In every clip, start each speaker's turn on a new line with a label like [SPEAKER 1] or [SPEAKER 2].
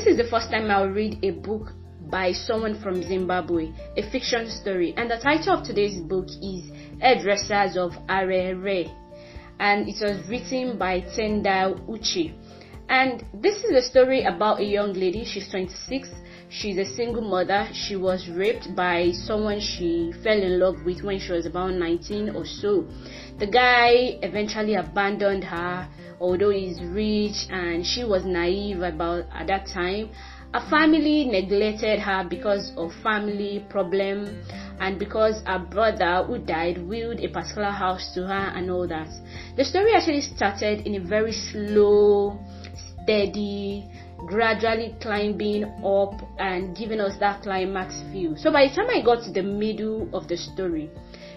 [SPEAKER 1] this is the first time I'll read a book by someone from Zimbabwe, a fiction story. And the title of today's book is Hairdressers of Harare. And it was written by Tendai Huchu. And this is a story about a young lady. She's 26. She's a single mother. She was raped by someone she fell in love with when she was about 19 or so. The guy eventually abandoned her, although he's rich and she was naive about at that time. Her family neglected her because of family problem and because her brother who died willed a particular house to her and all that. The story actually started in a very slow, steady, gradually climbing up and giving us that climax view. So by the time I got to the middle of the story,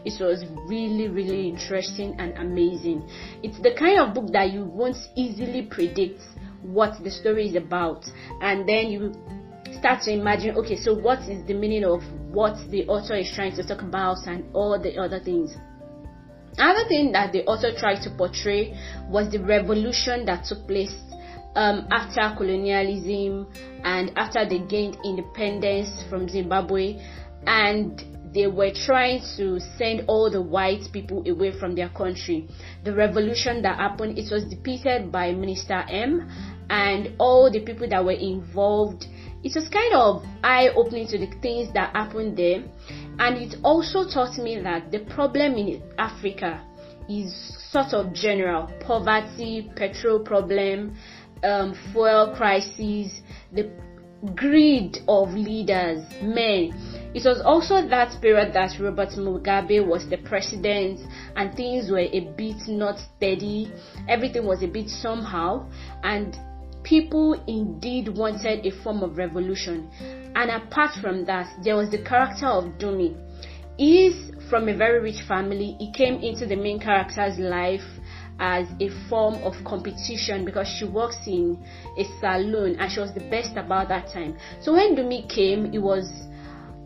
[SPEAKER 1] it was really, really interesting and amazing. It's the kind of book that you won't easily predict what the story is about, and then you start to imagine okay, so what is the meaning of what the author is trying to talk about, and all the other things. Another thing that the author tried to portray was the revolution that took place um, after colonialism and after they gained independence from Zimbabwe, and they were trying to send all the white people away from their country. The revolution that happened, it was depicted by Minister M and all the people that were involved. It was kind of eye opening to the things that happened there, and it also taught me that the problem in Africa is sort of general poverty, petrol problem, um, fuel crisis, the greed of leaders, men. It was also that period that Robert Mugabe was the president and things were a bit not steady. Everything was a bit somehow and people indeed wanted a form of revolution. And apart from that, there was the character of Dumi. He's from a very rich family. He came into the main character's life as a form of competition because she works in a salon and she was the best about that time. So when Dumi came, it was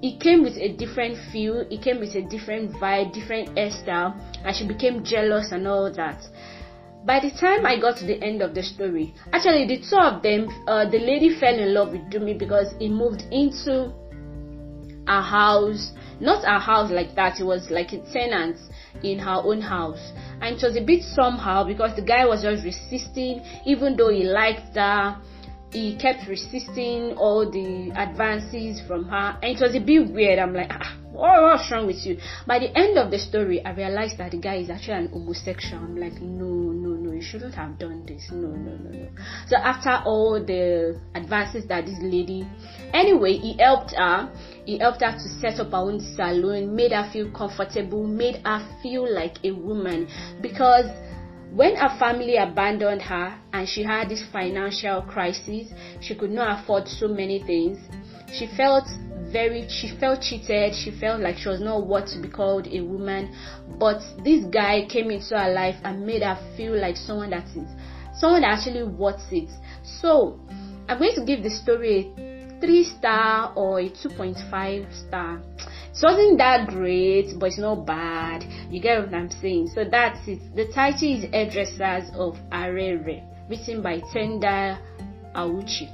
[SPEAKER 1] it came with a different feel, it came with a different vibe, different hairstyle, and she became jealous and all that. By the time I got to the end of the story, actually the two of them, uh, the lady fell in love with Dumi because he moved into a house, not a house like that, it was like a tenant in her own house. And it was a bit somehow because the guy was just resisting. Even though he liked her he kept resisting all the advances from her. And it was a bit weird. I'm like ah, what, what's wrong with you? By the end of the story i realized that the guy is actually an homosexual. I'm like no no no. You shouldn't have done this. No no no no. So after all the advances that this lady anyway he helped her he helped her to set up her own salon made her feel comfortable made her feel like a woman. Because when her family abandoned her and she had this financial crisis, she could not afford so many things. She felt very she felt cheated. She felt like she was not what to be called a woman. But this guy came into her life and made her feel like someone that is someone that actually worth it. So i'm going to give the story 3 star or a 2.5 star it wasn't that great, but it's not bad. You get what I'm saying? So that's it. The title is Hairdressers of Harare, written by Tendai Huchu.